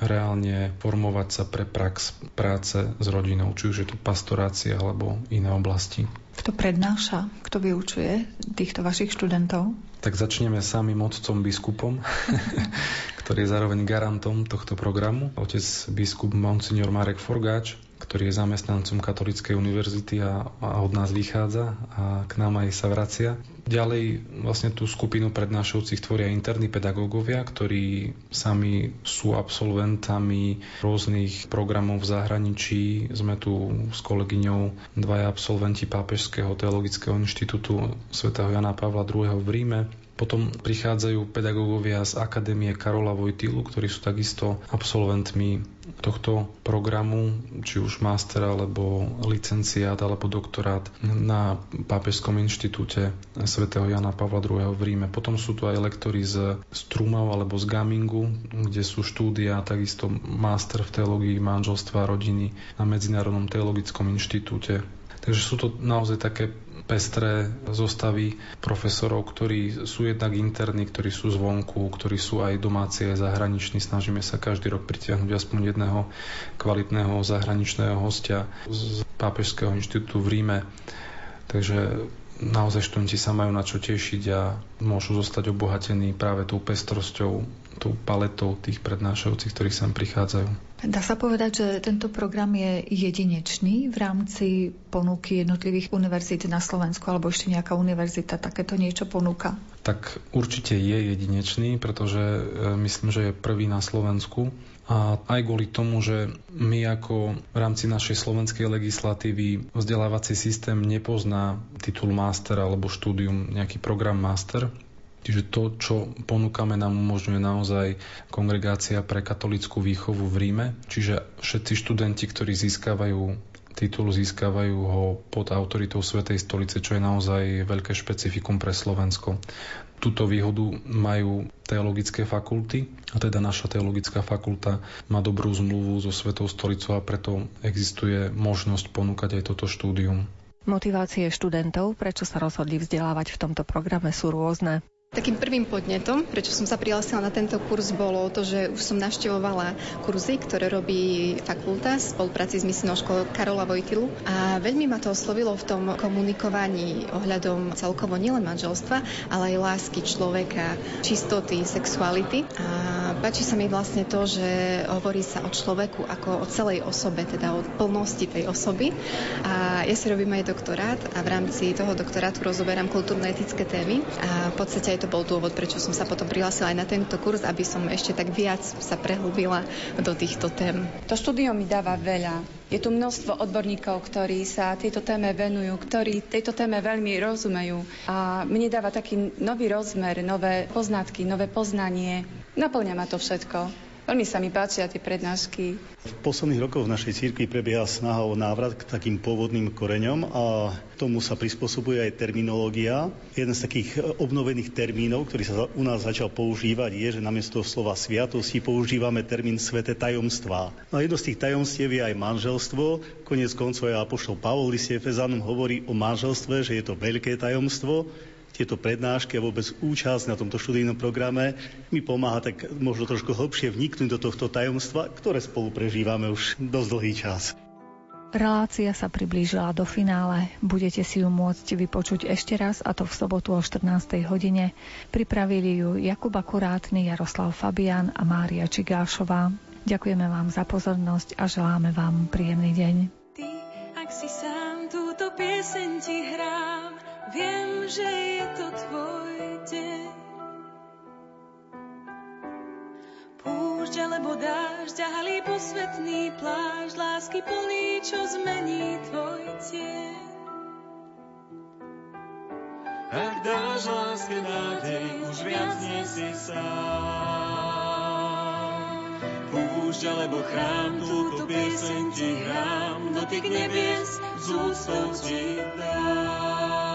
reálne formovať sa pre prax práce s rodinou, či už je to pastorácia alebo iné oblasti. Kto prednáša, kto vyučuje týchto vašich študentov? Tak začneme samým otcom biskupom, ktorý je zároveň garantom tohto programu. Otec biskup Monsignor Marek Forgáč, ktorý je zamestnancom Katolíckej univerzity a, a od nás vychádza a k nám aj sa vracia. Ďalej vlastne tú skupinu prednášajúcich tvoria interní pedagógovia, ktorí sami sú absolventami rôznych programov v zahraničí. Sme tu s kolegyňou dvaja absolventi Pápežského teologického inštitútu svätého Jana Pavla II. v Ríme potom prichádzajú pedagógovia z Akadémie Karola Vojtilu, ktorí sú takisto absolventmi tohto programu, či už master alebo licenciát alebo doktorát na Pápežskom inštitúte svätého Jana Pavla II. v Ríme. Potom sú tu aj lektori z, z Trumau alebo z Gamingu, kde sú štúdia, takisto master v teológii manželstva a rodiny na Medzinárodnom teologickom inštitúte. Takže sú to naozaj také pestré zostavy profesorov, ktorí sú jednak interní, ktorí sú zvonku, ktorí sú aj domáci, aj zahraniční. Snažíme sa každý rok pritiahnuť aspoň jedného kvalitného zahraničného hostia z Pápežského inštitútu v Ríme. Takže naozaj študenti sa majú na čo tešiť a môžu zostať obohatení práve tou pestrosťou, tou paletou tých prednášajúcich, ktorí sem prichádzajú. Dá sa povedať, že tento program je jedinečný v rámci ponuky jednotlivých univerzít na Slovensku, alebo ešte nejaká univerzita takéto niečo ponúka? Tak určite je jedinečný, pretože e, myslím, že je prvý na Slovensku. A aj kvôli tomu, že my ako v rámci našej slovenskej legislatívy vzdelávací systém nepozná titul master alebo štúdium, nejaký program master, Čiže to, čo ponúkame, nám umožňuje naozaj kongregácia pre katolickú výchovu v Ríme. Čiže všetci študenti, ktorí získavajú titul, získavajú ho pod autoritou Svetej stolice, čo je naozaj veľké špecifikum pre Slovensko. Túto výhodu majú teologické fakulty, a teda naša teologická fakulta má dobrú zmluvu so Svetou stolicou a preto existuje možnosť ponúkať aj toto štúdium. Motivácie študentov, prečo sa rozhodli vzdelávať v tomto programe, sú rôzne. Takým prvým podnetom, prečo som sa prihlásila na tento kurz, bolo to, že už som navštevovala kurzy, ktoré robí fakulta v spolupráci s misijnou školou Karola Vojtilu a veľmi ma to oslovilo v tom komunikovaní ohľadom celkovo nielen manželstva, ale aj lásky človeka, čistoty, sexuality. A páči sa mi vlastne to, že hovorí sa o človeku ako o celej osobe, teda o plnosti tej osoby. A ja si robím aj doktorát a v rámci toho doktorátu rozoberám kultúrne-etické témy a v podstate aj to bol dôvod, prečo som sa potom prihlásila aj na tento kurz, aby som ešte tak viac sa prehlbila do týchto tém. To štúdium mi dáva veľa. Je tu množstvo odborníkov, ktorí sa tejto téme venujú, ktorí tejto téme veľmi rozumejú a mne dáva taký nový rozmer, nové poznatky, nové poznanie. Naplňa ma to všetko. Veľmi sa mi páčia tie prednášky. V posledných rokoch v našej cirkvi prebieha snaha o návrat k takým pôvodným koreňom a tomu sa prispôsobuje aj terminológia. Jeden z takých obnovených termínov, ktorý sa u nás začal používať, je, že namiesto slova sviatosti používame termín sveté tajomstvá. No a jedno z tých tajomstiev je aj manželstvo. Konec koncov aj apoštol Pavol liste Efezanom hovorí o manželstve, že je to veľké tajomstvo tieto prednášky a vôbec účasť na tomto študijnom programe mi pomáha tak možno trošku hlbšie vniknúť do tohto tajomstva, ktoré spolu prežívame už dosť dlhý čas. Relácia sa priblížila do finále. Budete si ju môcť vypočuť ešte raz, a to v sobotu o 14. hodine. Pripravili ju Jakub Akurátny, Jaroslav Fabian a Mária Čigášová. Ďakujeme vám za pozornosť a želáme vám príjemný deň. Ty, ak si sám túto pieseň ti hrám, viem, že je to tvoj deň. Púšť alebo dážď a halí posvetný pláž, lásky plný, čo zmení tvoj tieň. Ak dáš láske nádej, už viac nie si sám. Púšť alebo chrám, túto pieseň ti hrám, dotyk nebies z úctou ti dám.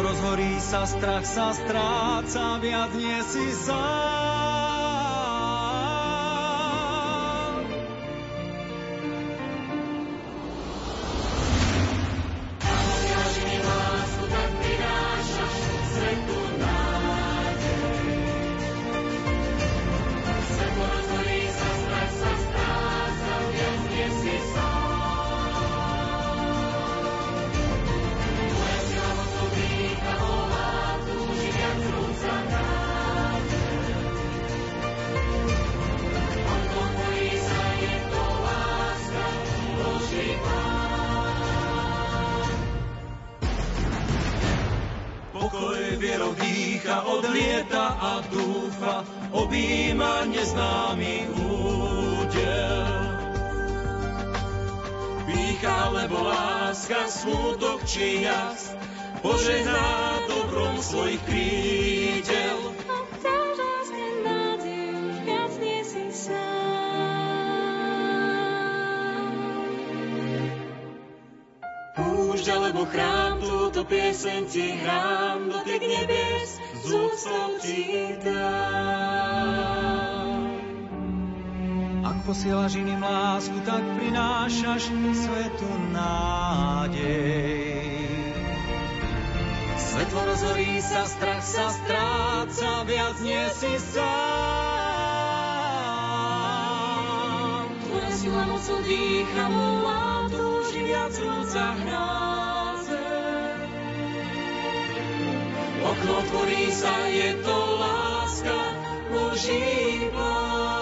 Rozhorí sa, strach sa stráca, viac nie si sám. Pieseň ti hrám, dotyk nebies z úctou ti dám. Ak posielaš iným lásku, tak prinášaš svetu nádej. Svetlo rozhorí sa, strach sa stráca, viac nie si sám. Tvoja sila mocou dýcha, volá, túži viac rúca hráze. Otvorí sa, je to láska, Boží plán.